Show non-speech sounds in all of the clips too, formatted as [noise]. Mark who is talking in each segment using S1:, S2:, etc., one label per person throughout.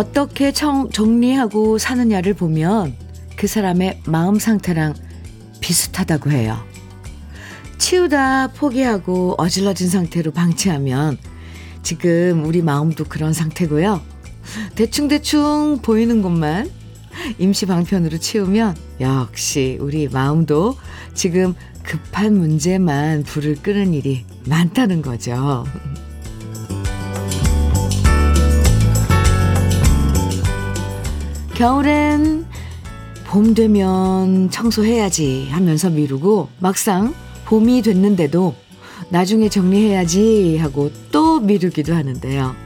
S1: 어떻게 청, 정리하고 사느냐를 보면 그 사람의 마음 상태랑 비슷하다고 해요. 치우다 포기하고 어질러진 상태로 방치하면 지금 우리 마음도 그런 상태고요. 대충대충 보이는 것만 임시 방편으로 치우면 역시 우리 마음도 지금 급한 문제만 불을 끄는 일이 많다는 거죠. 겨울엔 봄 되면 청소해야지 하면서 미루고 막상 봄이 됐는데도 나중에 정리해야지 하고 또 미루기도 하는데요.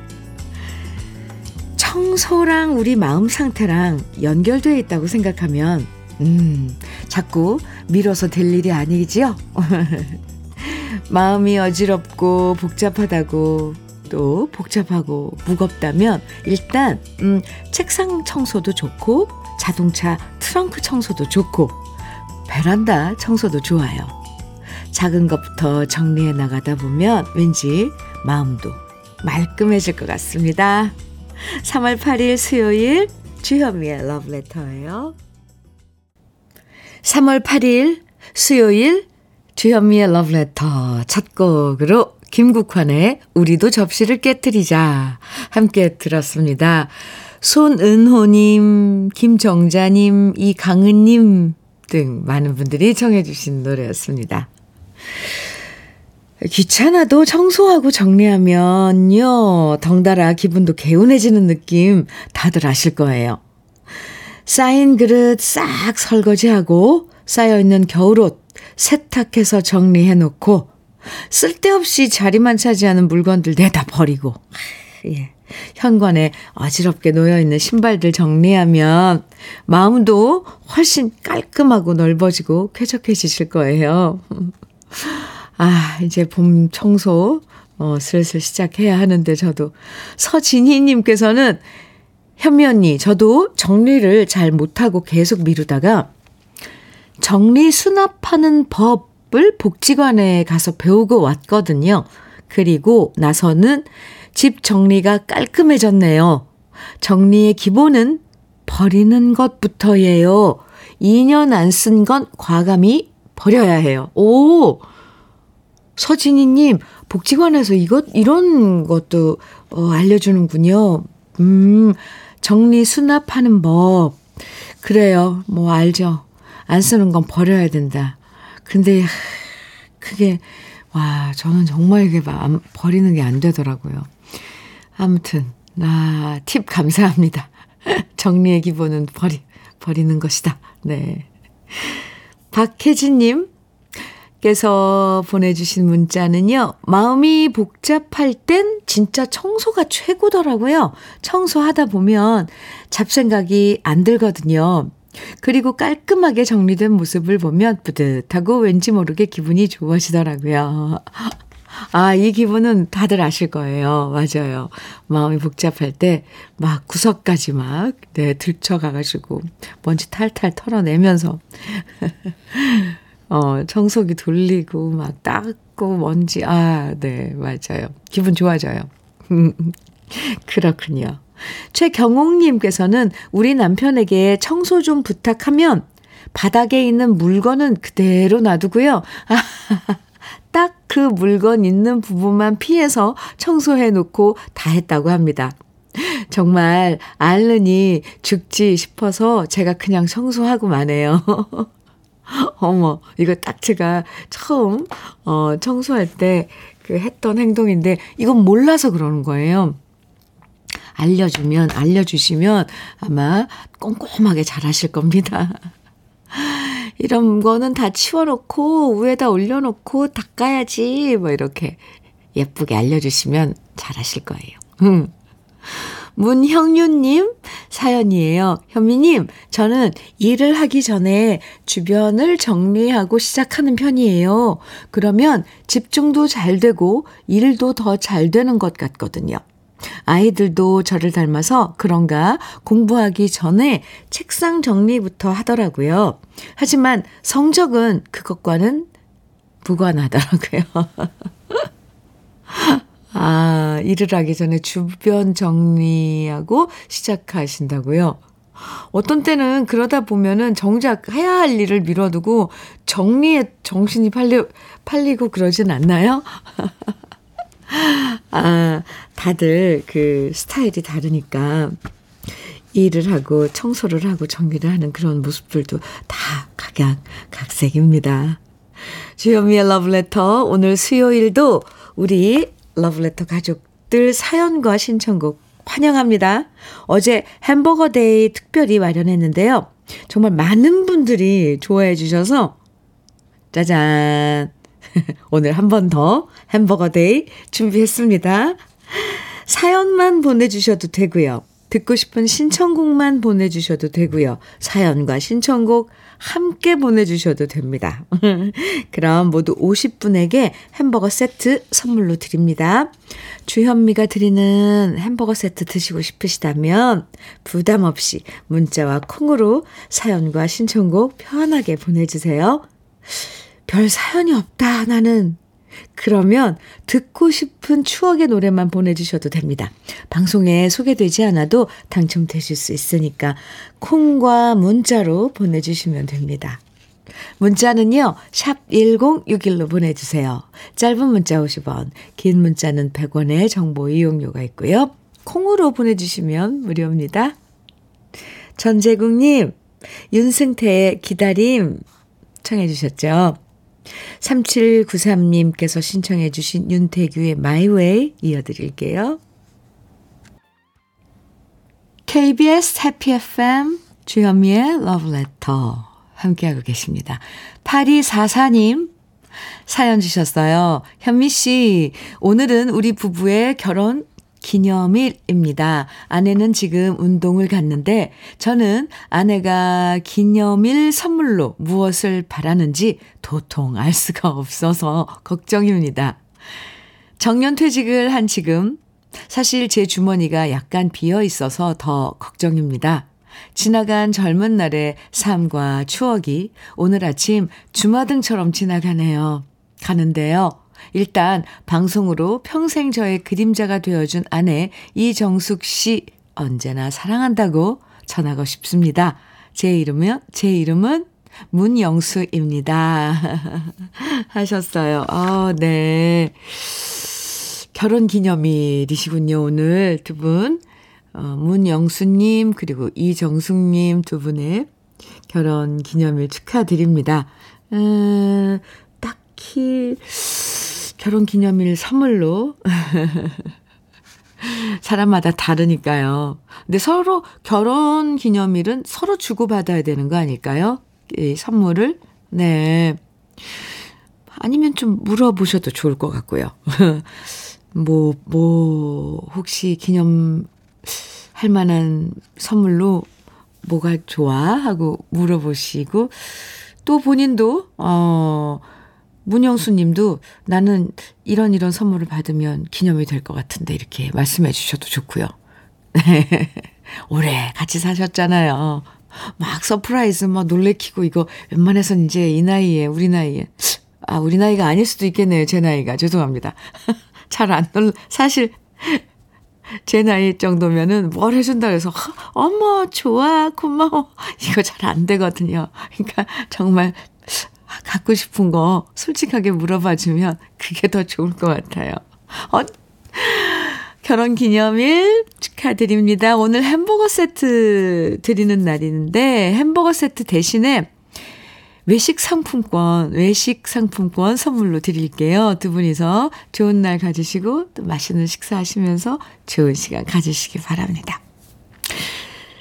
S1: 청소랑 우리 마음 상태랑 연결되어 있다고 생각하면, 음, 자꾸 미뤄서 될 일이 아니지요? [laughs] 마음이 어지럽고 복잡하다고 또 복잡하고 무겁다면 일단 음, 책상 청소도 좋고 자동차 트렁크 청소도 좋고 베란다 청소도 좋아요. 작은 것부터 정리해 나가다 보면 왠지 마음도 말끔해질 것 같습니다. 3월 8일 수요일 주현미의 러브레터예요. 3월 8일 수요일 주현미의 러브레터 첫 곡으로 김국환의 우리도 접시를 깨뜨리자 함께 들었습니다. 손은호님, 김정자님, 이강은님 등 많은 분들이 청해 주신 노래였습니다. 귀찮아도 청소하고 정리하면요, 덩달아 기분도 개운해지는 느낌 다들 아실 거예요. 쌓인 그릇 싹 설거지하고 쌓여있는 겨울옷 세탁해서 정리해놓고 쓸데없이 자리만 차지하는 물건들 내다 버리고 예. 현관에 어지럽게 놓여있는 신발들 정리하면 마음도 훨씬 깔끔하고 넓어지고 쾌적해지실 거예요. [laughs] 아, 이제 봄 청소, 어, 슬슬 시작해야 하는데 저도. 서진희님께서는 현미 언니, 저도 정리를 잘 못하고 계속 미루다가 정리 수납하는 법 을 복지관에 가서 배우고 왔거든요. 그리고 나서는 집 정리가 깔끔해졌네요. 정리의 기본은 버리는 것부터예요. 2년 안 쓴 건 과감히 버려야 해요. 오! 서진희님, 복지관에서 이것, 이런 것도, 어, 알려주는군요. 음, 정리 수납하는 법. 그래요. 뭐, 알죠. 안 쓰는 건 버려야 된다. 근데, 그게, 와, 저는 정말 이게 버리는 게 안 되더라고요. 아무튼, 아, 팁 감사합니다. [laughs] 정리의 기본은 버리, 버리는 것이다. 네. 박혜진 님, 께서 보내주신 문자는요, 마음이 복잡할 땐 진짜 청소가 최고더라고요. 청소하다 보면 잡생각이 안 들거든요. 그리고 깔끔하게 정리된 모습을 보면 뿌듯하고 왠지 모르게 기분이 좋아지더라고요. [laughs] 아, 이 기분은 다들 아실 거예요. 맞아요. 마음이 복잡할 때 막 구석까지 막, 네, 들쳐가가지고 먼지 탈탈 털어내면서. [laughs] 어, 청소기 돌리고 막 닦고 먼지, 아, 네, 맞아요. 기분 좋아져요. [laughs] 그렇군요. 최경옥님께서는 우리 남편에게 청소 좀 부탁하면 바닥에 있는 물건은 그대로 놔두고요. [laughs] 딱그 물건 있는 부분만 피해서 청소해 놓고 다 했다고 합니다. 정말 알르니 죽지 싶어서 제가 그냥 청소하고 마네요. [laughs] 어머, 이거 딱 제가 처음, 어, 청소할 때 그 했던 행동인데, 이건 몰라서 그러는 거예요. 알려주면, 알려주시면 아마 꼼꼼하게 잘 하실 겁니다. [laughs] 이런 거는 다 치워놓고, 위에다 올려놓고, 닦아야지. 뭐, 이렇게 예쁘게 알려주시면 잘 하실 거예요. 음. 문형윤님 사연이에요. 현미님, 저는 일을 하기 전에 주변을 정리하고 시작하는 편이에요. 그러면 집중도 잘 되고 일도 더 잘 되는 것 같거든요. 아이들도 저를 닮아서 그런가 공부하기 전에 책상 정리부터 하더라고요. 하지만 성적은 그것과는 무관하더라고요. [laughs] 아, 일을 하기 전에 주변 정리하고 시작하신다고요? 어떤 때는 그러다 보면은 정작 해야 할 일을 미뤄두고 정리에 정신이 팔리, 팔리고 그러진 않나요? [laughs] 아, 다들 그 스타일이 다르니까 일을 하고 청소를 하고 정리를 하는 그런 모습들도 다 각양 각색입니다. 주현미의 러브레터 오늘 수요일도 우리 러브레터 가족들 사연과 신청곡 환영합니다. 어제 햄버거 day 특별히 마련했는데요. 정말 많은 분들이 좋아해 주셔서 짜잔. [laughs] 오늘 한 번 더 햄버거 day 준비했습니다. 사연만 보내주셔도 되고요. 듣고 싶은 신청곡만 보내주셔도 되고요. 사연과 신청곡 함께 보내주셔도 됩니다. [laughs] 그럼 모두 50분에게 햄버거 세트 선물로 드립니다. 주현미가 드리는 햄버거 세트 드시고 싶으시다면 부담 없이 문자와 콩으로 사연과 신청곡 편하게 보내주세요. 별 사연이 없다, 나는. 그러면 듣고 싶은 추억의 노래만 보내주셔도 됩니다. 방송에 소개되지 않아도 당첨되실 수 있으니까 콩과 문자로 보내주시면 됩니다. 문자는요, 샵 1061로 보내주세요. 짧은 문자 50원, 긴 문자는 100원의 정보 이용료가 있고요. 콩으로 보내주시면 무료입니다. 전재국님, 윤승태의 기다림 청해주셨죠? 3793님께서 신청해 주신 윤태규의 마이웨이 이어드릴게요. KBS 해피 FM 주현미의 러브레터 함께하고 계십니다. 8244님 사연 주셨어요. 현미 씨, 오늘은 우리 부부의 결혼 기념일입니다. 아내는 지금 운동을 갔는데 저는 아내가 기념일 선물로 무엇을 바라는지 도통 알 수가 없어서 걱정입니다. 정년 퇴직을 한 지금 사실 제 주머니가 약간 비어 있어서 더 걱정입니다. 지나간 젊은 날의 삶과 추억이 오늘 아침 주마등처럼 지나가네요. 가는데요. 일단 방송으로 평생 저의 그림자가 되어준 아내 이정숙 씨 언제나 사랑한다고 전하고 싶습니다. 제 이름은 제 이름은 문영수입니다. [laughs] 하셨어요. 아, 네. 결혼 기념일이시군요, 오늘 두 분. 어, 문영수님, 그리고 이정숙님 두 분의 결혼 기념일 축하드립니다. 음, 딱히, 결혼 기념일 선물로 [laughs] 사람마다 다르니까요. 근데 서로 결혼 기념일은 서로 주고받아야 되는 거 아닐까요? 이 선물을. 네. 아니면 좀 물어보셔도 좋을 것 같고요. [laughs] 뭐, 뭐, 혹시 기념 할 만한 선물로 뭐가 좋아? 하고 물어보시고, 또 본인도, 어, 문영수 님도 나는 이런 이런 선물을 받으면 기념이 될 것 같은데 이렇게 말씀해 주셔도 좋고요. [laughs] 오래 같이 사셨잖아요. 막 surprise 막 놀래키고 이거 웬만해선 이제 이 나이에 우리 나이에 아 우리 나이가 아닐 수도 있겠네요. 제 나이가 죄송합니다. [laughs] 잘 안 놀 사실 제 나이 정도면은 뭘 해준다 그래서 어머 좋아 고마워 이거 잘 안 되거든요. 그러니까 정말 갖고 싶은 거 솔직하게 물어봐 주면 그게 더 좋을 것 같아요. 어, 결혼 기념일 축하드립니다. 오늘 햄버거 세트 드리는 날인데 햄버거 세트 대신에 외식 상품권, 외식 상품권 선물로 드릴게요. 두 분이서 좋은 날 가지시고 또 맛있는 식사 하시면서 좋은 시간 가지시기 바랍니다.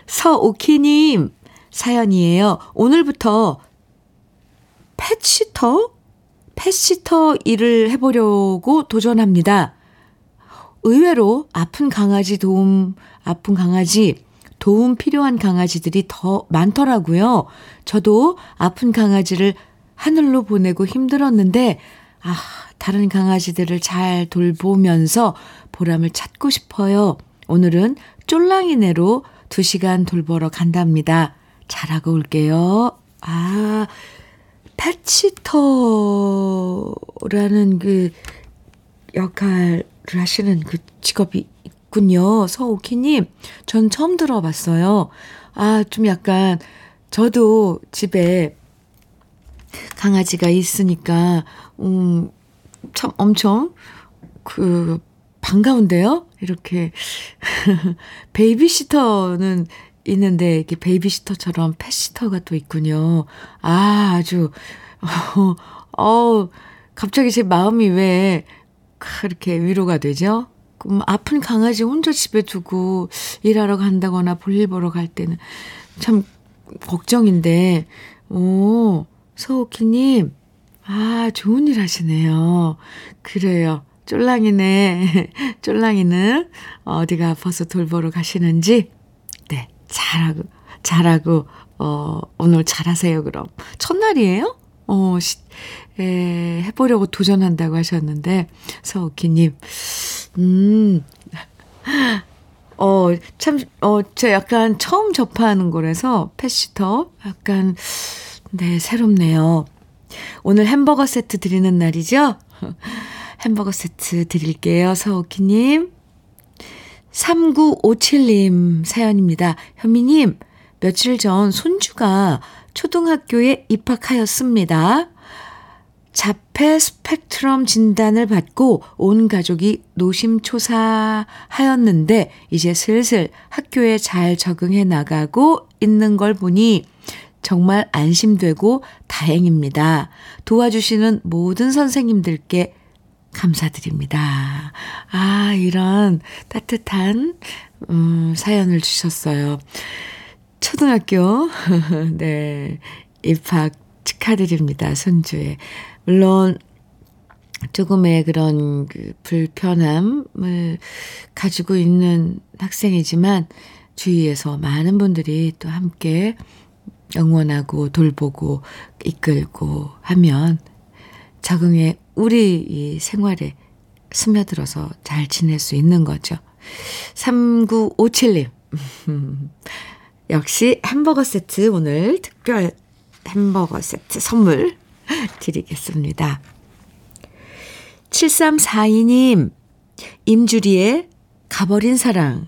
S1: 서오키님 사연이에요. 오늘부터 펫시터? 펫시터 일을 해보려고 도전합니다. 의외로 아픈 강아지 도움, 아픈 강아지, 도움 필요한 강아지들이 더 많더라고요. 저도 아픈 강아지를 하늘로 보내고 힘들었는데, 아, 다른 강아지들을 잘 돌보면서 보람을 찾고 싶어요. 오늘은 쫄랑이네로 2시간 돌보러 간답니다. 잘하고 올게요. 아, 패치터라는 그 역할 하시는 그 직업이 있군요. 서오키님. 전 처음 들어봤어요. 아, 좀 약간, 저도 집에 강아지가 있으니까, 음, 참 엄청, 그, 반가운데요? 이렇게. [laughs] 베이비시터는 있는데, 이렇게 베이비시터처럼 펫시터가 또 있군요. 아, 아주, 어, 어 갑자기 제 마음이 왜 그렇게 위로가 되죠? 그럼 아픈 강아지 혼자 집에 두고 일하러 간다거나 볼일 보러 갈 때는 참 걱정인데, 오, 서오키님, 아, 좋은 일 하시네요. 그래요. 쫄랑이네. [laughs] 쫄랑이는 어디가 아파서 돌보러 가시는지, 네, 잘하고, 잘하고, 어, 오늘 잘하세요, 그럼. 첫날이에요? 어, 시, 에, 해보려고 도전한다고 하셨는데, 서우키님, 음, 어, 참, 어, 저 약간 처음 접하는 거라서, 패시터, 약간, 네, 새롭네요. 오늘 햄버거 세트 드리는 날이죠? [laughs] 햄버거 세트 드릴게요, 서우키님. 3957님 사연입니다. 현미님, 며칠 전 손주가 초등학교에 입학하였습니다. 자폐 스펙트럼 진단을 받고 온 가족이 노심초사하였는데 이제 슬슬 학교에 잘 적응해 나가고 있는 걸 보니 정말 안심되고 다행입니다. 도와주시는 모든 선생님들께 감사드립니다. 아, 이런 따뜻한, 음, 사연을 주셨어요. 초등학교, [laughs] 네, 입학 축하드립니다. 손주에. 물론, 조금의 그런 그 불편함을 가지고 있는 학생이지만, 주위에서 많은 분들이 또 함께 응원하고 돌보고 이끌고 하면 적응에 우리 이 생활에 스며들어서 잘 지낼 수 있는 거죠. 3957님. [laughs] 역시 햄버거 세트 오늘 특별 햄버거 세트 선물 [laughs] 드리겠습니다. 7342님, 임주리의 가버린 사랑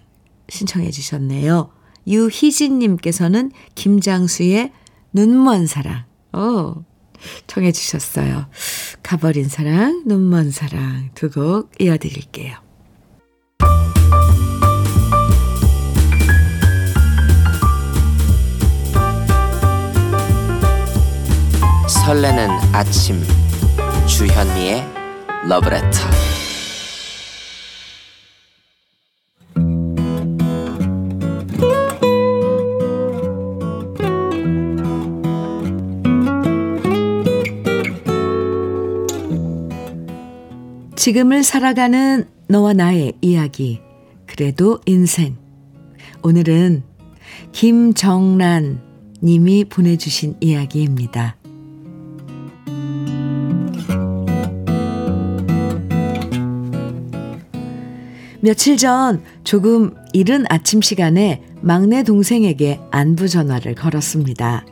S1: 신청해 주셨네요. 유희진님께서는 김장수의 눈먼 사랑, 오, 청해 주셨어요. 가버린 사랑, 눈먼 사랑 두 곡 이어드릴게요.
S2: 설레는 아침 주현미의 러브레터
S1: 지금을 살아가는 너와 나의 이야기 그래도 인생 오늘은 김정란 님이 보내주신 이야기입니다. 며칠 전 조금 이른 아침 시간에 막내 동생에게 안부 전화를 걸었습니다.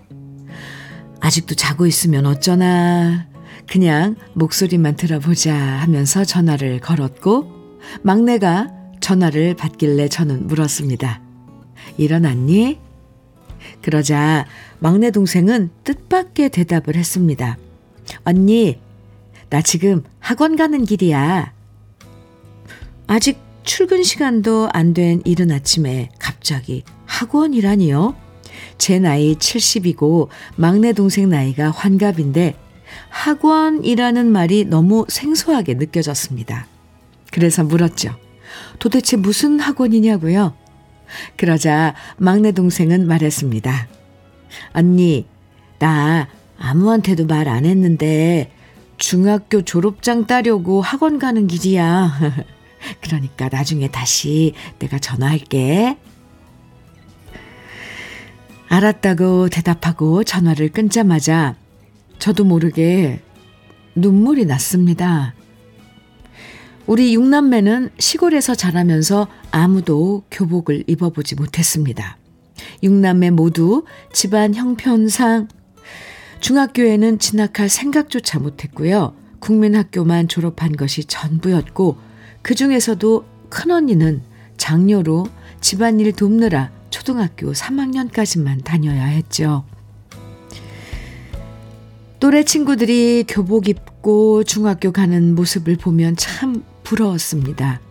S1: 아직도 자고 있으면 어쩌나. 그냥 목소리만 들어보자 하면서 전화를 걸었고, 막내가 전화를 받길래 저는 물었습니다. 일어났니? 그러자 막내 동생은 뜻밖의 대답을 했습니다. 언니, 나 지금 학원 가는 길이야. 아직 출근 시간도 안 된 이른 아침에 갑자기 학원이라니요? 제 나이 70이고 막내 동생 나이가 환갑인데 학원이라는 말이 너무 생소하게 느껴졌습니다. 그래서 물었죠. 도대체 무슨 학원이냐고요? 그러자 막내 동생은 말했습니다. 언니, 나 아무한테도 말 안 했는데 중학교 졸업장 따려고 학원 가는 길이야. [laughs] 그러니까 나중에 다시 내가 전화할게. 알았다고 대답하고 전화를 끊자마자 저도 모르게 눈물이 났습니다. 우리 육남매는 시골에서 자라면서 아무도 교복을 입어보지 못했습니다. 육남매 모두 집안 형편상 중학교에는 진학할 생각조차 못했고요. 국민학교만 졸업한 것이 전부였고 그 중에서도 큰언니는 장녀로 집안일 돕느라 초등학교 3학년까지만 다녀야 했죠. 또래 친구들이 교복 입고 중학교 가는 모습을 보면 참 부러웠습니다.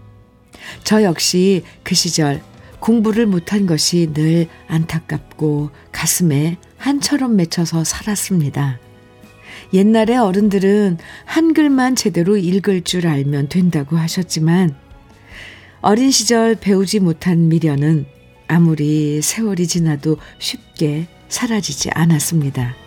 S1: 저 역시 그 시절 공부를 못한 것이 늘 안타깝고 가슴에 한처럼 맺혀서 살았습니다. 옛날에 어른들은 한글만 제대로 읽을 줄 알면 된다고 하셨지만 어린 시절 배우지 못한 미련은 아무리 세월이 지나도 쉽게 사라지지 않았습니다.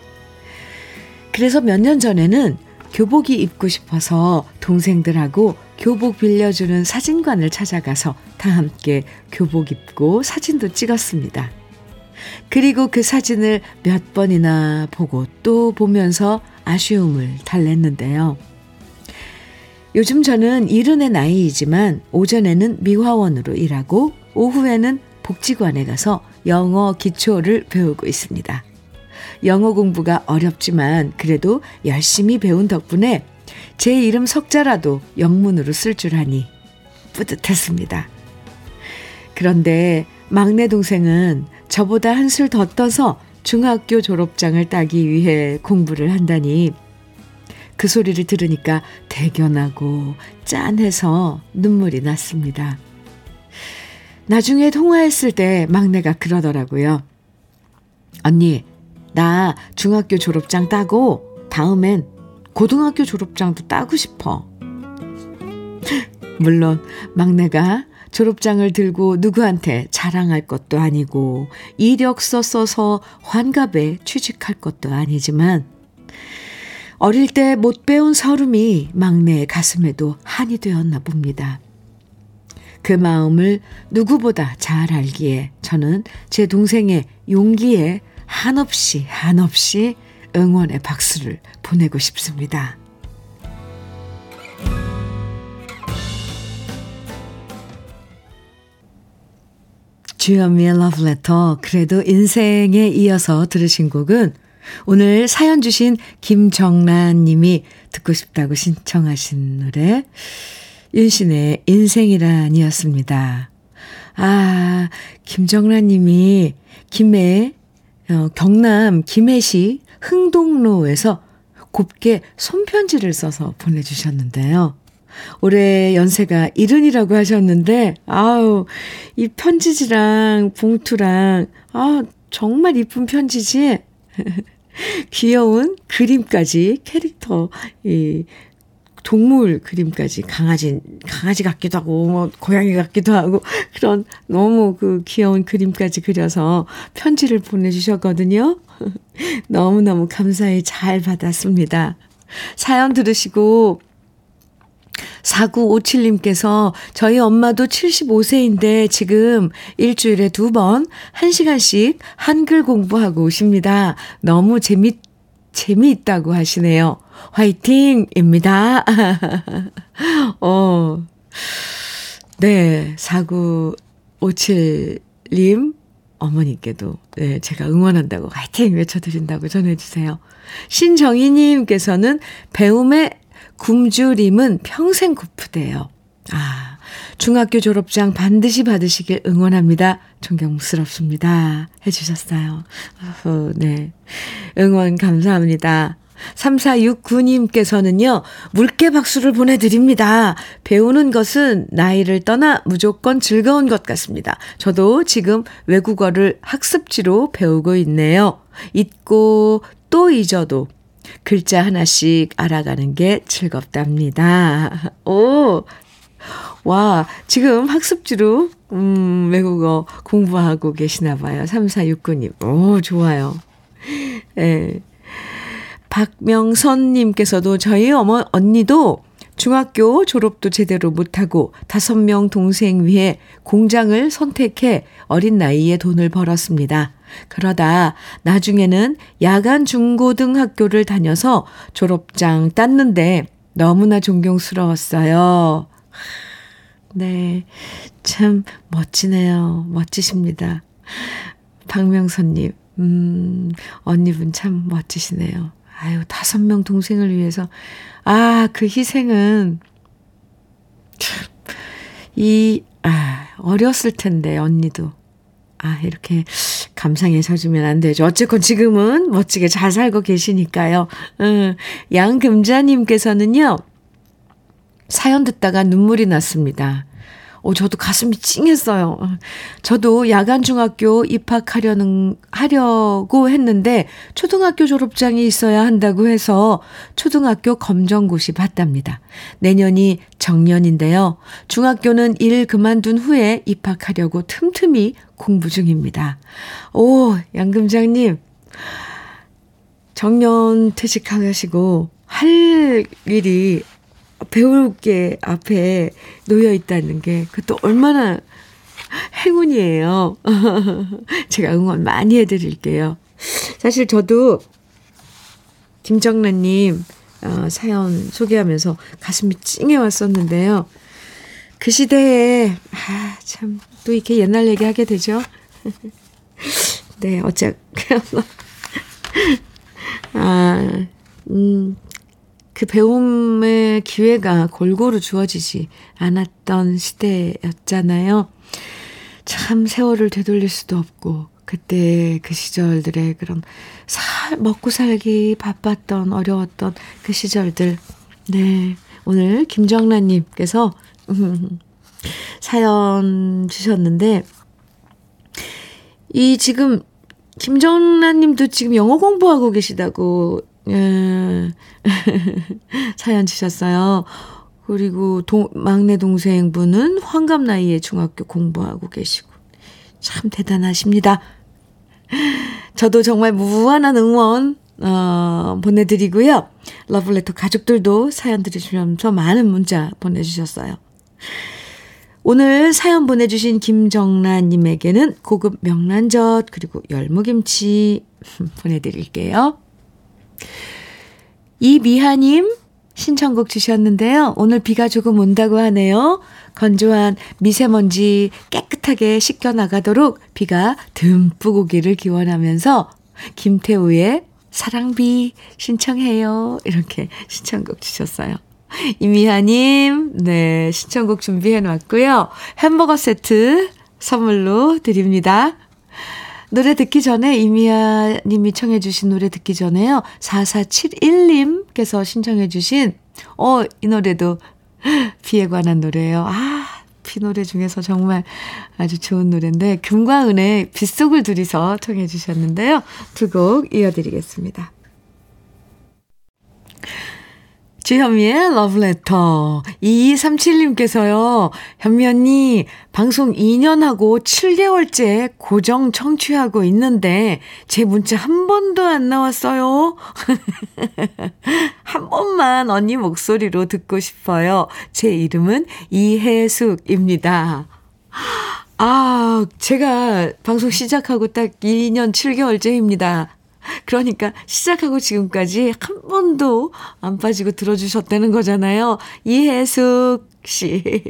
S1: 그래서 몇 년 전에는 교복이 입고 싶어서 동생들하고 교복 빌려주는 사진관을 찾아가서 다 함께 교복 입고 사진도 찍었습니다. 그리고 그 사진을 몇 번이나 보고 또 보면서 아쉬움을 달랬는데요. 요즘 저는 이른의 나이이지만 오전에는 미화원으로 일하고 오후에는 복지관에 가서 영어 기초를 배우고 있습니다. 영어 공부가 어렵지만 그래도 열심히 배운 덕분에 제 이름 석자라도 영문으로 쓸 줄 아니 뿌듯했습니다. 그런데 막내 동생은 저보다 한술 더 떠서 중학교 졸업장을 따기 위해 공부를 한다니 그 소리를 들으니까 대견하고 짠해서 눈물이 났습니다. 나중에 통화했을 때 막내가 그러더라고요. 언니, 나 중학교 졸업장 따고 다음엔 고등학교 졸업장도 따고 싶어. [laughs] 물론 막내가 졸업장을 들고 누구한테 자랑할 것도 아니고 이력서 써서 환갑에 취직할 것도 아니지만 어릴 때 못 배운 서름이 막내의 가슴에도 한이 되었나 봅니다. 그 마음을 누구보다 잘 알기에 저는 제 동생의 용기에 한없이 한없이 응원의 박수를 보내고 싶습니다. 주현미의 러브레터 그래도 인생에 이어서 들으신 곡은 오늘 사연 주신 김정란 님이 듣고 싶다고 신청하신 노래 윤신의 인생이란이었습니다. 아, 김정란 님이 김해 어, 경남 김해시 흥동로에서 곱게 손편지를 써서 보내주셨는데요. 올해 연세가 이른이라고 하셨는데, 아우, 이 편지지랑 봉투랑, 아, 정말 이쁜 편지지? [laughs] 귀여운 그림까지 캐릭터, 이, 동물 그림까지 강아지, 강아지 같기도 하고, 뭐, 고양이 같기도 하고, [laughs] 그런 너무 그 귀여운 그림까지 그려서 편지를 보내주셨거든요. [laughs] 너무너무 감사히 잘 받았습니다. 사연 들으시고 4957님께서 저희 엄마도 75세인데 지금 일주일에 두 번, 한 시간씩 한글 공부하고 오십니다. 너무 재밌, 재미있다고 하시네요. 화이팅 입니다. [laughs] 어, 네, 4957님, 어머니께도, 네, 제가 응원한다고 화이팅 외쳐드린다고 전해주세요. 신정희님께서는 배움의 굶주림은 평생 고프대요. 아, 중학교 졸업장 반드시 받으시길 응원합니다. 존경스럽습니다. 해주셨어요. 어, 네. 응원 감사합니다. 3469님께서는요, 물개 박수를 보내드립니다. 배우는 것은 나이를 떠나 무조건 즐거운 것 같습니다. 저도 지금 외국어를 학습지로 배우고 있네요. 잊고 또 잊어도 글자 하나씩 알아가는 게 즐겁답니다. [laughs] 오! 와, 지금 학습지로, 음, 외국어 공부하고 계시나 봐요. 3469님. 오, 좋아요. 예. 박명선님께서도 저희 어머, 언니도 중학교 졸업도 제대로 못하고 다섯 명 동생 위해 공장을 선택해 어린 나이에 돈을 벌었습니다. 그러다 나중에는 야간 중고등학교를 다녀서 졸업장 땄는데 너무나 존경스러웠어요. 네. 참 멋지네요. 멋지십니다. 박명선님, 음, 언니분 참 멋지시네요. 아유, 다섯 명 동생을 위해서. 아, 그 희생은 참 이, 아, 어렸을 텐데, 언니도. 아, 이렇게 감상에 젖으면 안 되죠. 어쨌건 지금은 멋지게 잘 살고 계시니까요. 음, 양금자님께서는요, 사연 듣다가 눈물이 났습니다. 오, 저도 가슴이 찡했어요. 저도 야간 중학교 입학하려는, 하려고 했는데 초등학교 졸업장이 있어야 한다고 해서 초등학교 검정고시 봤답니다. 내년이 정년인데요. 중학교는 일 그만둔 후에 입학하려고 틈틈이 공부 중입니다. 오, 양금장님. 정년 퇴직하시고 할 일이 배울 게 앞에 놓여 있다는 게 그것도 얼마나 행운이에요. [laughs] 제가 응원 많이 해드릴게요. 사실 저도 김정란님 어, 사연 소개하면서 가슴이 찡해 왔었는데요. 그 시대에 아, 참 또 이렇게 옛날 얘기 하게 되죠. [laughs] 네, 어째 [laughs] 아, 음, 그 배움의 기회가 골고루 주어지지 않았던 시대였잖아요. 참 세월을 되돌릴 수도 없고, 그때 그 시절들의 그런 살, 먹고 살기 바빴던, 어려웠던 그 시절들. 네. 오늘 김정란 님께서 [laughs] 사연 주셨는데, 이 지금 김정란 님도 지금 영어 공부하고 계시다고 예. [laughs] 사연 주셨어요. 그리고 동, 막내 동생분은 환갑 나이에 중학교 공부하고 계시고. 참 대단하십니다. 저도 정말 무한한 응원, 어, 보내드리고요. 러블레터 가족들도 사연 들으시면서 많은 문자 보내주셨어요. 오늘 사연 보내주신 김정란님에게는 고급 명란젓, 그리고 열무김치 [laughs] 보내드릴게요. 이미하님 신청곡 주셨는데요. 오늘 비가 조금 온다고 하네요. 건조한 미세먼지 깨끗하게 씻겨나가도록 비가 듬뿍 오기를 기원하면서 김태우의 사랑비 신청해요. 이렇게 신청곡 주셨어요. 이미하님, 네, 신청곡 준비해 놨고요. 햄버거 세트 선물로 드립니다. 노래 듣기 전에 이미아 님이 청해 주신 노래 듣기 전에요. 4471님께서 신청해 주신 어, 이 노래도 비에 관한 노래예요. 아, 비 노래 중에서 정말 아주 좋은 노래인데 금과 은의 빗속을 둘이서 청해 주셨는데요. 두 곡 이어드리겠습니다. 주현미의 러브레터. 2237님께서요, 현미 언니, 방송 2년 하고 7개월째 고정 청취하고 있는데, 제 문자 한 번도 안 나왔어요. [laughs] 한 번만 언니 목소리로 듣고 싶어요. 제 이름은 이혜숙입니다. 아, 제가 방송 시작하고 딱 2년 7개월째입니다. 그러니까 시작하고 지금까지 한 번도 안 빠지고 들어주셨다는 거잖아요. 이혜숙 씨.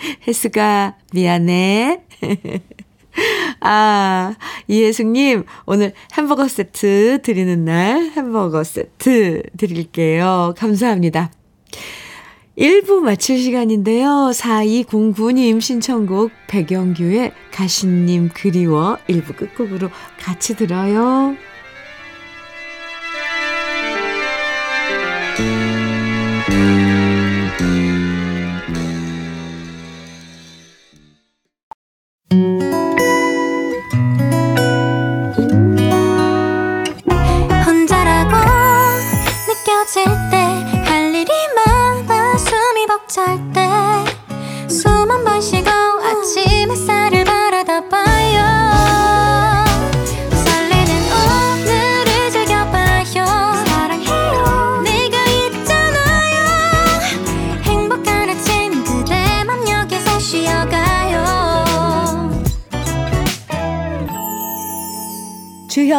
S1: [laughs] 혜수가 미안해. [laughs] 아, 이혜숙님, 오늘 햄버거 세트 드리는 날 햄버거 세트 드릴게요. 감사합니다. 1부 마칠 시간인데요. 4209님 신청곡 백영규의 가신님 그리워 1부 끝곡으로 같이 들어요. thank you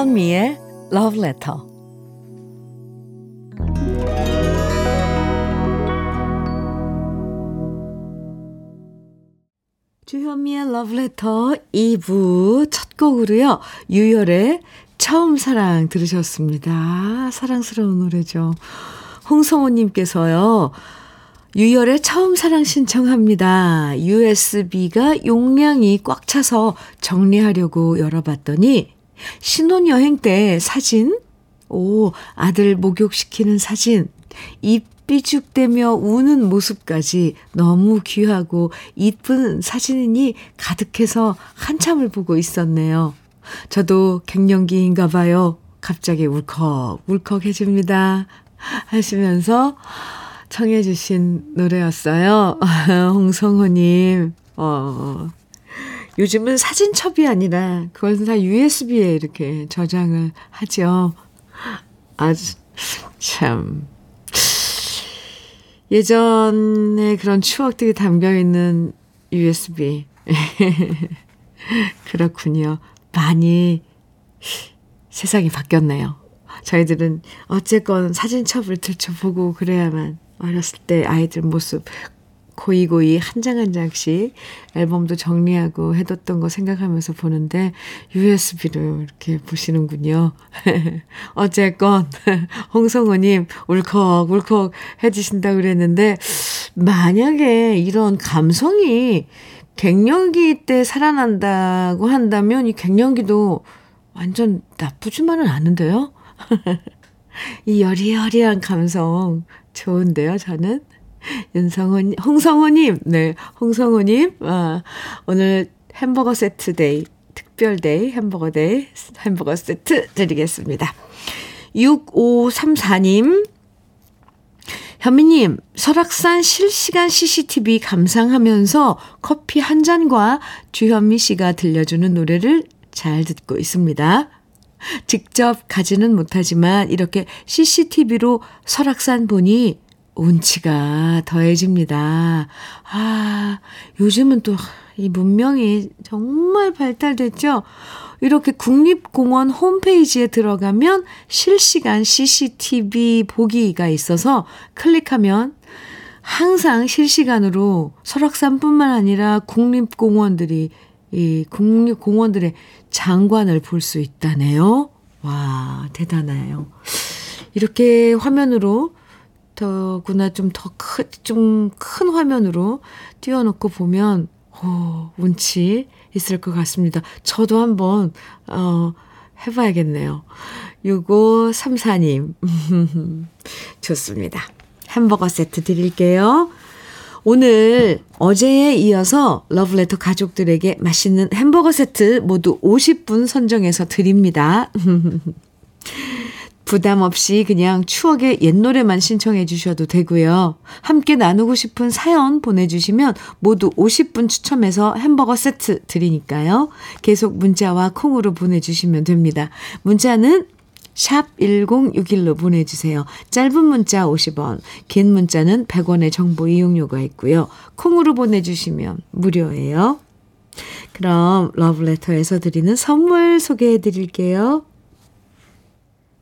S1: 주현미의 Love Letter. 주현미의 Love Letter 2부 첫 곡으로요. 유열의 처음 사랑 들으셨습니다. 사랑스러운 노래죠. 홍성호님께서요. 유열의 처음 사랑 신청합니다. USB가 용량이 꽉 차서 정리하려고 열어봤더니 신혼여행 때 사진, 오, 아들 목욕시키는 사진, 입 삐죽대며 우는 모습까지 너무 귀하고 이쁜 사진이 가득해서 한참을 보고 있었네요. 저도 갱년기인가 봐요. 갑자기 울컥, 울컥해집니다. 하시면서 청해주신 노래였어요. [laughs] 홍성호님, 어, 요즘은 사진첩이 아니라 그것은 다 USB에 이렇게 저장을 하죠. 아주, 참. 예전에 그런 추억들이 담겨 있는 USB. [laughs] 그렇군요. 많이 세상이 바뀌었네요. 저희들은 어쨌건 사진첩을 들춰보고 그래야만 어렸을 때 아이들 모습 고이고이 한 장 한 장씩 앨범도 정리하고 해뒀던 거 생각하면서 보는데 USB로 이렇게 보시는군요. [laughs] 어쨌건 [laughs] 홍성호님 울컥 울컥 해주신다 그랬는데 만약에 이런 감성이 갱년기 때 살아난다고 한다면 이 갱년기도 완전 나쁘지만은 않은데요. [laughs] 이 여리여리한 감성 좋은데요, 저는. 윤성호, 홍성호님, 네, 홍성호님, 아, 오늘 햄버거 세트 day, 특별 day, 햄버거 day, 햄버거 세트 드리겠습니다. 6534님, 현미님, 설악산 실시간 CCTV 감상하면서 커피 한 잔과 주현미 씨가 들려주는 노래를 잘 듣고 있습니다. 직접 가지는 못하지만 이렇게 CCTV로 설악산 보니 운치가 더해집니다. 아, 요즘은 또 이 문명이 정말 발달됐죠? 이렇게 국립공원 홈페이지에 들어가면 실시간 CCTV 보기가 있어서 클릭하면 항상 실시간으로 설악산뿐만 아니라 국립공원들이 이 국립공원들의 장관을 볼 수 있다네요. 와, 대단해요. 이렇게 화면으로 더구나 좀 더 큰, 좀 큰 화면으로 띄워놓고 보면, 오, 운치 있을 것 같습니다. 저도 한번, 어, 해봐야겠네요. 6534님. [laughs] 좋습니다. 햄버거 세트 드릴게요. 오늘 어제에 이어서 러브레터 가족들에게 맛있는 햄버거 세트 모두 50분 선정해서 드립니다. [laughs] 부담 없이 그냥 추억의 옛 노래만 신청해 주셔도 되고요. 함께 나누고 싶은 사연 보내주시면 모두 50분 추첨해서 햄버거 세트 드리니까요. 계속 문자와 콩으로 보내주시면 됩니다. 문자는 샵 1061로 보내주세요. 짧은 문자 50원, 긴 문자는 100원의 정보 이용료가 있고요. 콩으로 보내주시면 무료예요. 그럼 러브레터에서 드리는 선물 소개해 드릴게요.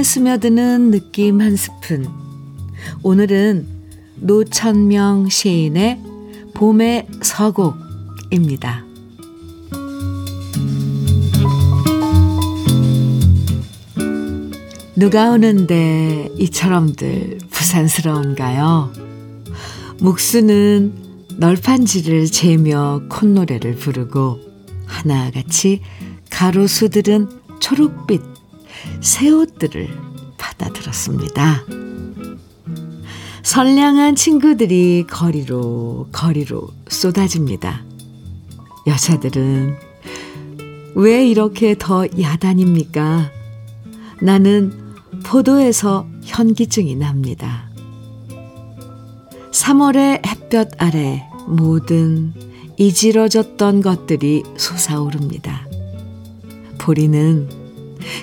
S3: 피
S1: 마음에 스며드는 느낌 한 스푼. 오늘은 노천명 시인의 봄의 서곡입니다. 누가 오는데 이처럼들 부산스러운가요? 묵수는 널판지를 재며 콧노래를 부르고 하나같이 가로수들은 초록빛 새 옷들을 받아들었습니다. 선량한 친구들이 거리로 거리로 쏟아집니다. 여자들은 왜 이렇게 더 야단입니까? 나는 포도에서 현기증이 납니다. 3월의 햇볕 아래 모든 이지러졌던 것들이 솟아오릅니다. 보리는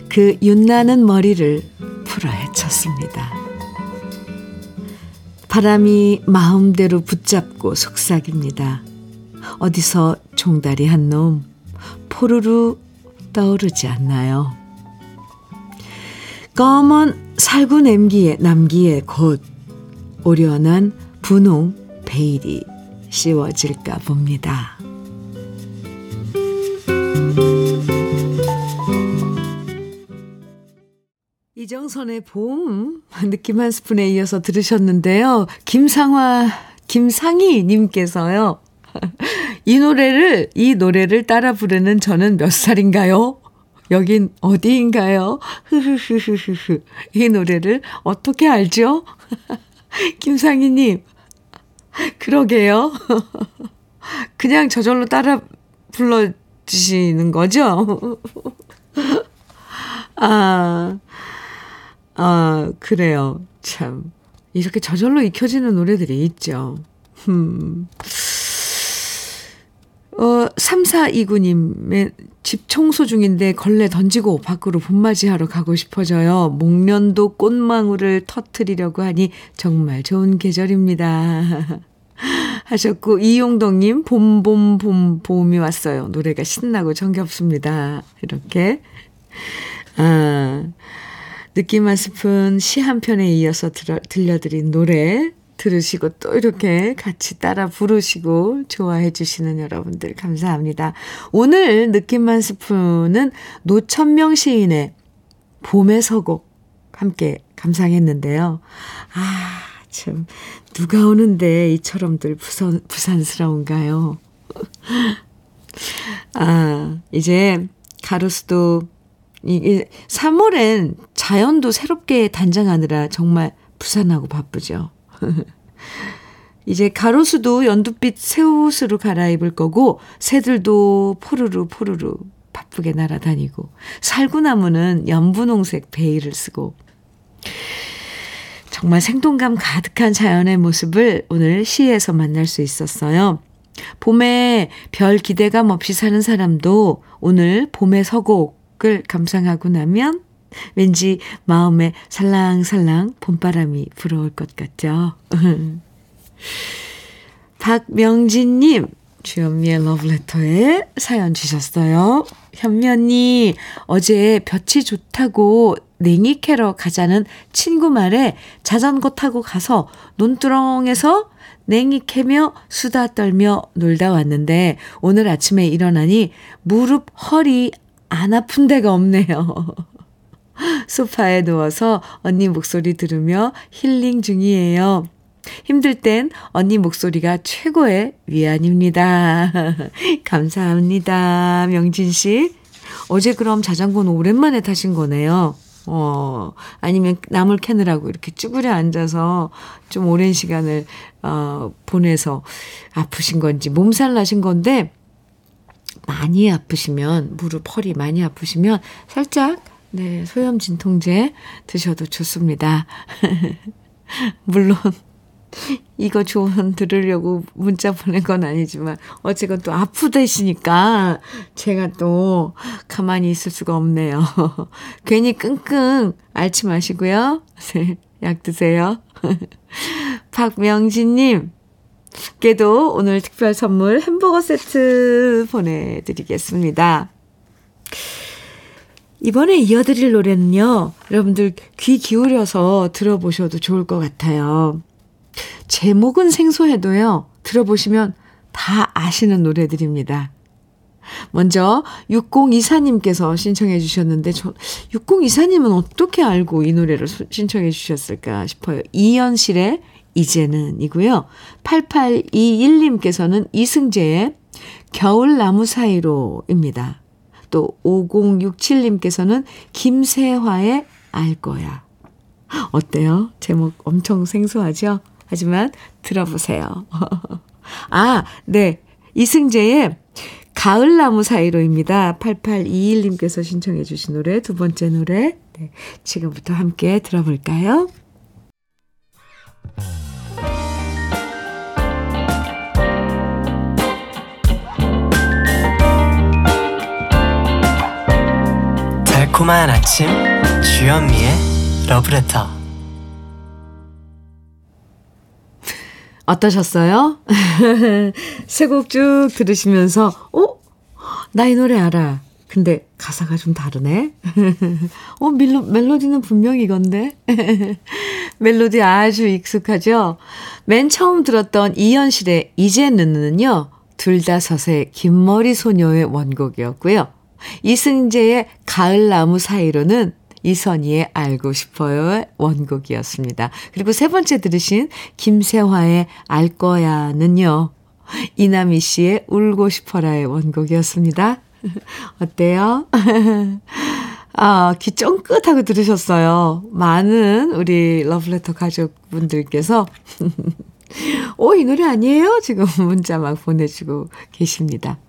S1: 그 윤나는 머리를 풀어 헤쳤습니다. 바람이 마음대로 붙잡고 속삭입니다. 어디서 종다리 한 놈 포르르 떠오르지 않나요? 검은 살구 남기에 남기에 곧 오련한 분홍 베일이 씌워질까 봅니다. 이정선의 봄 느낌 한 스푼에 이어서 들으셨는데요. 김상화 김상희 님께서요. [laughs] 이 노래를 이 노래를 따라 부르는 저는 몇 살인가요? 여긴 어디인가요? 흐흐흐흐흐. 이 노래를 어떻게 알죠? [laughs] 김상희 님. 그러게요. [laughs] 그냥 저절로 따라 불러 주시는 거죠? 아. 아, 그래요. 참. 이렇게 저절로 익혀지는 노래들이 있죠. 음. 어, 3429님의 집 청소 중인데 걸레 던지고 밖으로 봄맞이 하러 가고 싶어져요. 목련도 꽃망울을 터트리려고 하니 정말 좋은 계절입니다. [laughs] 하셨고, 이용덕님, 봄, 봄, 봄, 봄이 왔어요. 노래가 신나고 정겹습니다. 이렇게. 아, 느낌 한 스푼 시 한 편에 이어서 들어, 들려드린 노래 들으시고 또 이렇게 같이 따라 부르시고 좋아해 주시는 여러분들 감사합니다. 오늘 느낌 한 스푼은 노천명 시인의 봄의 서곡 함께 감상했는데요. 아, 참, 누가 오는데 이처럼들 부산, 부산스러운가요? [laughs] 아, 이제 가로수도 이게 3월엔 자연도 새롭게 단장하느라 정말 부산하고 바쁘죠. [laughs] 이제 가로수도 연두빛 새 옷으로 갈아입을 거고 새들도 포르르 포르르 바쁘게 날아다니고 살구나무는 연분홍색 베일을 쓰고 정말 생동감 가득한 자연의 모습을 오늘 시에서 만날 수 있었어요. 봄에 별 기대감 없이 사는 사람도 오늘 봄의 서곡 을 감상하고 나면 왠지 마음에 살랑살랑 봄바람이 불어올 것 같죠. [laughs] 박명진님, 주현미의 러브레터에 사연 주셨어요. 현미 언니, 어제 볕이 좋다고 냉이 캐러 가자는 친구 말에 자전거 타고 가서 논두렁에서 냉이 캐며 수다 떨며 놀다 왔는데 오늘 아침에 일어나니 무릎, 허리 안 아픈 데가 없네요. [laughs] 소파에 누워서 언니 목소리 들으며 힐링 중이에요. 힘들 땐 언니 목소리가 최고의 위안입니다. [laughs] 감사합니다. 명진 씨. 어제 그럼 자전거는 오랜만에 타신 거네요. 어, 아니면 나물 캐느라고 이렇게 쭈그려 앉아서 좀 오랜 시간을, 어, 보내서 아프신 건지, 몸살 나신 건데, 많이 아프시면, 무릎, 허리 많이 아프시면, 살짝, 네, 소염 진통제 드셔도 좋습니다. [laughs] 물론, [laughs] 이거 조언 들으려고 문자 보낸 건 아니지만, 어쨌건 또 아프대시니까 제가 또 가만히 있을 수가 없네요. [laughs] 괜히 끙끙 앓지 마시고요. 네, 약 드세요. 박명진님, 께도 오늘 특별 선물 햄버거 세트 보내드리겠습니다. 이번에 이어드릴 노래는요, 여러분들 귀 기울여서 들어보셔도 좋을 것 같아요. 제목은 생소해도요, 들어보시면 다 아시는 노래들입니다. 먼저 6024님께서 신청해 주셨는데 저 6024님은 어떻게 알고 이 노래를 신청해 주셨을까 싶어요. 이연실의 이제는이고요. 8821님께서는 이승재의 겨울 나무 사이로입니다. 또 5067님께서는 김세화의 알 거야. 어때요? 제목 엄청 생소하죠? 하지만 들어보세요. [laughs] 아, 네. 이승재의 가을나무 사이로입니다. 8821님께서 신청해 주신 노래, 두 번째 노래. 네. 지금부터 함께 들어볼까요?
S4: 달콤한 아침 주현미의 러브레터
S1: 어떠셨어요? [laughs] 세 곡 쭉 들으시면서, 어? 나 이 노래 알아. 근데 가사가 좀 다르네? [laughs] 어, 멜로, 멜로디는 분명히 이건데? [laughs] 멜로디 아주 익숙하죠? 맨 처음 들었던 이현실의 이제는은요, 둘다섯의 긴머리 소녀의 원곡이었고요. 이승재의 가을나무 사이로는 이선희의 알고 싶어요의 원곡이었습니다. 그리고 세 번째 들으신 김세화의 알 거야는요. 이남희 씨의 울고 싶어라의 원곡이었습니다. [laughs] 어때요? [laughs] 아, 귀 쫑긋하고 들으셨어요. 많은 우리 러브레터 가족분들께서 [laughs] 오, 이 노래 아니에요? 지금 문자 막 보내주고 계십니다.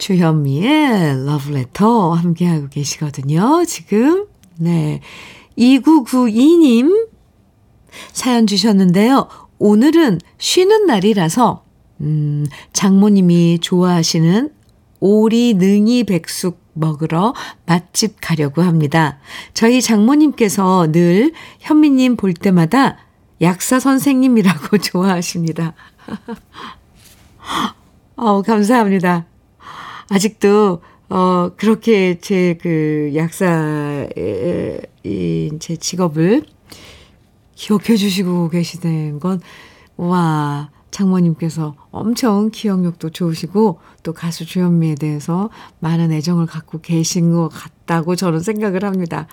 S1: 주현미의 러브레터 함께하고 계시거든요. 지금. 네. 2992님 사연 주셨는데요. 오늘은 쉬는 날이라서, 음, 장모님이 좋아하시는 오리 능이 백숙 먹으러 맛집 가려고 합니다. 저희 장모님께서 늘 현미님 볼 때마다 약사 선생님이라고 [laughs] 좋아하십니다. [laughs] 어, 감사합니다. 아직도, 어, 그렇게 제 그 약사인 제 직업을 기억해 주시고 계시는 건, 와, 장모님께서 엄청 기억력도 좋으시고, 또 가수 주현미에 대해서 많은 애정을 갖고 계신 것 같다고 저는 생각을 합니다.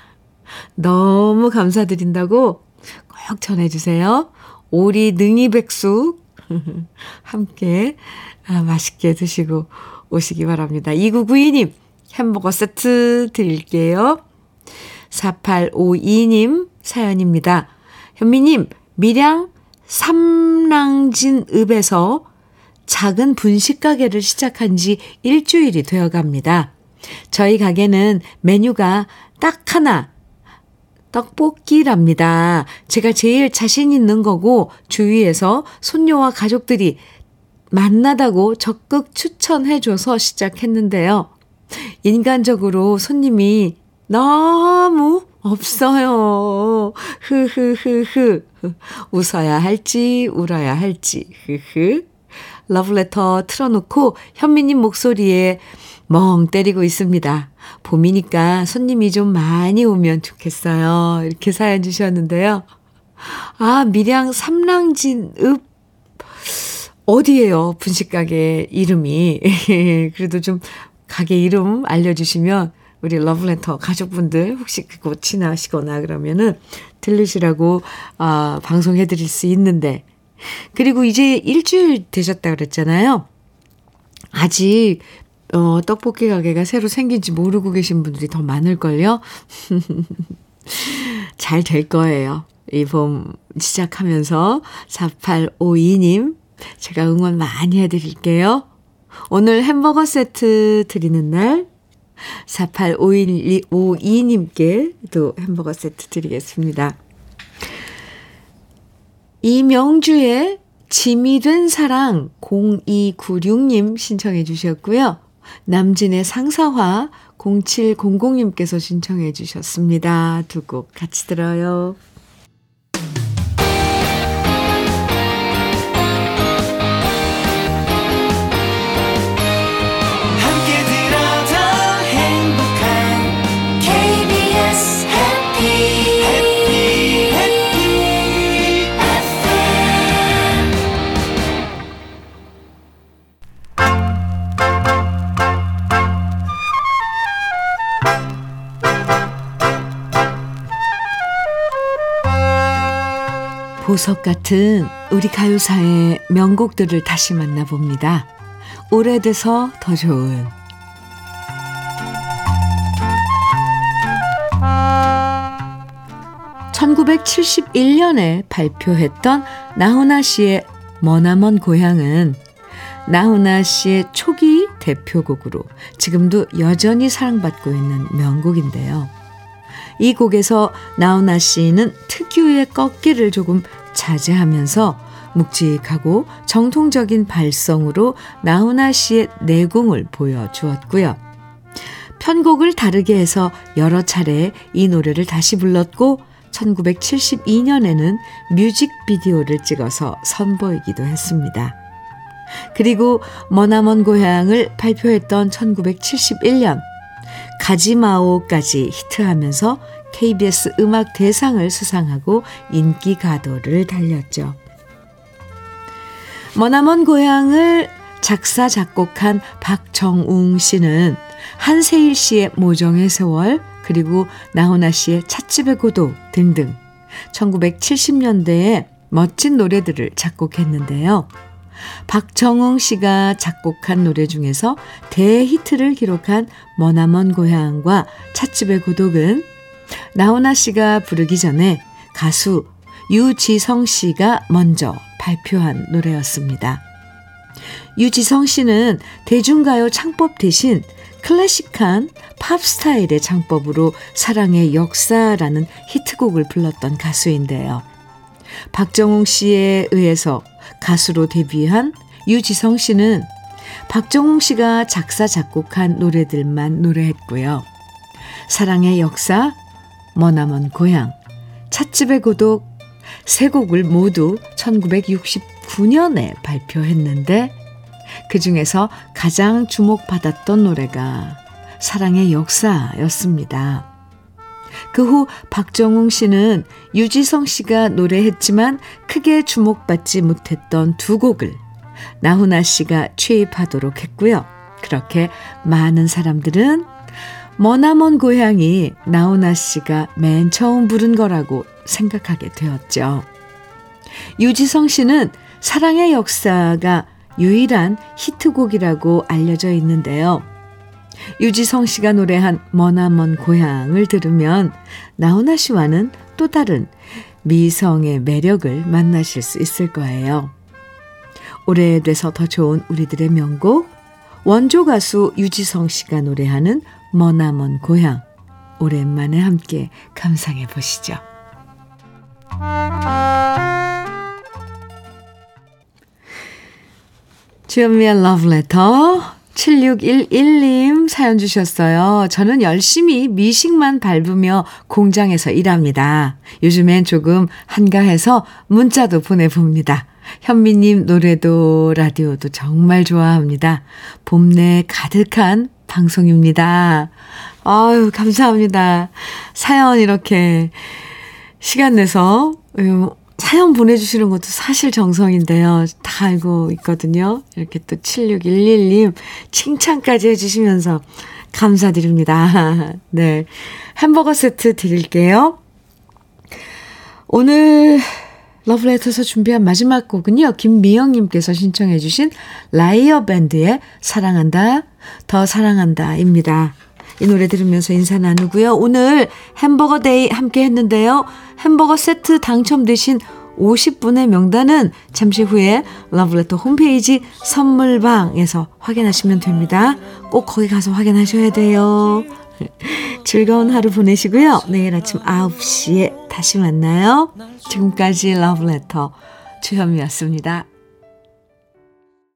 S1: 너무 감사드린다고 꼭 전해주세요. 오리 능이백숙 [laughs] 함께 아, 맛있게 드시고 오시기 바랍니다. 2992님 햄버거 세트 드릴게요. 4852님 사연입니다. 현미님 밀양 삼랑진 읍에서 작은 분식 가게를 시작한 지 일주일이 되어 갑니다. 저희 가게는 메뉴가 딱 하나, 떡볶이랍니다. 제가 제일 자신 있는 거고, 주위에서 손녀와 가족들이 만나다고 적극 추천해줘서 시작했는데요. 인간적으로 손님이 너무 없어요. 흐흐흐흐. 웃어야 할지, 울어야 할지, 흐흐. 러브레터 틀어놓고 현미님 목소리에 멍 때리고 있습니다. 봄이니까 손님이 좀 많이 오면 좋겠어요. 이렇게 사연 주셨는데요. 아, 밀양 삼랑진 읍 어디예요? 분식가게 이름이. [laughs] 그래도 좀 가게 이름 알려주시면 우리 러브레터 가족분들 혹시 그곳 지나시거나 그러면은 들르시라고 아, 방송해 드릴 수 있는데 그리고 이제 일주일 되셨다 그랬잖아요. 아직 어, 떡볶이 가게가 새로 생긴지 모르고 계신 분들이 더 많을걸요? [laughs] 잘 될 거예요. 이 봄 시작하면서 4852님, 제가 응원 많이 해드릴게요. 오늘 햄버거 세트 드리는 날, 4852님께 또 햄버거 세트 드리겠습니다. 이명주의 짐이 된 사랑 0296님 신청해 주셨고요. 남진의 상사화 0700님께서 신청해 주셨습니다. 두 곡 같이 들어요. 보석 같은 우리 가요사의 명곡들을 다시 만나봅니다. 오래돼서 더 좋은 1971년에 발표했던 나훈아 씨의 머나먼 고향은 나훈아 씨의 초기 대표곡으로 지금도 여전히 사랑받고 있는 명곡인데요. 이 곡에서 나훈아 씨는 특유의 꺾기를 조금 자제하면서 묵직하고 정통적인 발성으로 나훈아 씨의 내공을 보여주었고요. 편곡을 다르게 해서 여러 차례 이 노래를 다시 불렀고 1972년에는 뮤직비디오를 찍어서 선보이기도 했습니다. 그리고 머나먼 고향을 발표했던 1971년 가지마오까지 히트하면서 KBS 음악 대상을 수상하고 인기 가도를 달렸죠. 머나먼 고향을 작사 작곡한 박정웅 씨는 한세일 씨의 모정의 세월 그리고 나훈아 씨의 찻집의 고도 등등 1970년대에 멋진 노래들을 작곡했는데요. 박정웅 씨가 작곡한 노래 중에서 대히트를 기록한 머나먼 고향과 찻집의 고독은 나훈아 씨가 부르기 전에 가수 유지성 씨가 먼저 발표한 노래였습니다. 유지성 씨는 대중가요 창법 대신 클래식한 팝 스타일의 창법으로 사랑의 역사라는 히트곡을 불렀던 가수인데요. 박정웅 씨에 의해서 가수로 데뷔한 유지성 씨는 박정웅 씨가 작사, 작곡한 노래들만 노래했고요. 사랑의 역사, 머나먼 고향, 찻집의 고독, 세 곡을 모두 1969년에 발표했는데 그 중에서 가장 주목받았던 노래가 사랑의 역사였습니다. 그 후 박정웅 씨는 유지성 씨가 노래했지만 크게 주목받지 못했던 두 곡을 나훈아 씨가 취입하도록 했고요. 그렇게 많은 사람들은 머나먼 고향이 나훈아 씨가 맨 처음 부른 거라고 생각하게 되었죠. 유지성 씨는 사랑의 역사가 유일한 히트곡이라고 알려져 있는데요. 유지성 씨가 노래한 머나먼 고향을 들으면 나훈아 씨와는 또 다른 미성의 매력을 만나실 수 있을 거예요. 오래돼서 더 좋은 우리들의 명곡 원조 가수 유지성 씨가 노래하는 머나먼 고향 오랜만에 함께 감상해 보시죠. 주현미의 러브레터 7611님 사연 주셨어요. 저는 열심히 미식만 밟으며 공장에서 일합니다. 요즘엔 조금 한가해서 문자도 보내봅니다. 현미님 노래도 라디오도 정말 좋아합니다. 봄내 가득한 방송입니다. 아유, 감사합니다. 사연 이렇게 시간 내서 음, 사연 보내주시는 것도 사실 정성인데요. 다 알고 있거든요. 이렇게 또 7611님 칭찬까지 해주시면서 감사드립니다. [laughs] 네. 햄버거 세트 드릴게요. 오늘 러브레터에서 준비한 마지막 곡은요. 김미영님께서 신청해 주신 라이어 밴드의 사랑한다, 더 사랑한다입니다. 이 노래 들으면서 인사 나누고요. 오늘 햄버거 day 함께 했는데요. 햄버거 세트 당첨되신 50분의 명단은 잠시 후에 러브레터 홈페이지 선물방에서 확인하시면 됩니다. 꼭 거기 가서 확인하셔야 돼요. [laughs] 즐거운 하루 보내시고요. 내일 아침 9시에 다시 만나요. 지금까지 러브레터 주현미였습니다.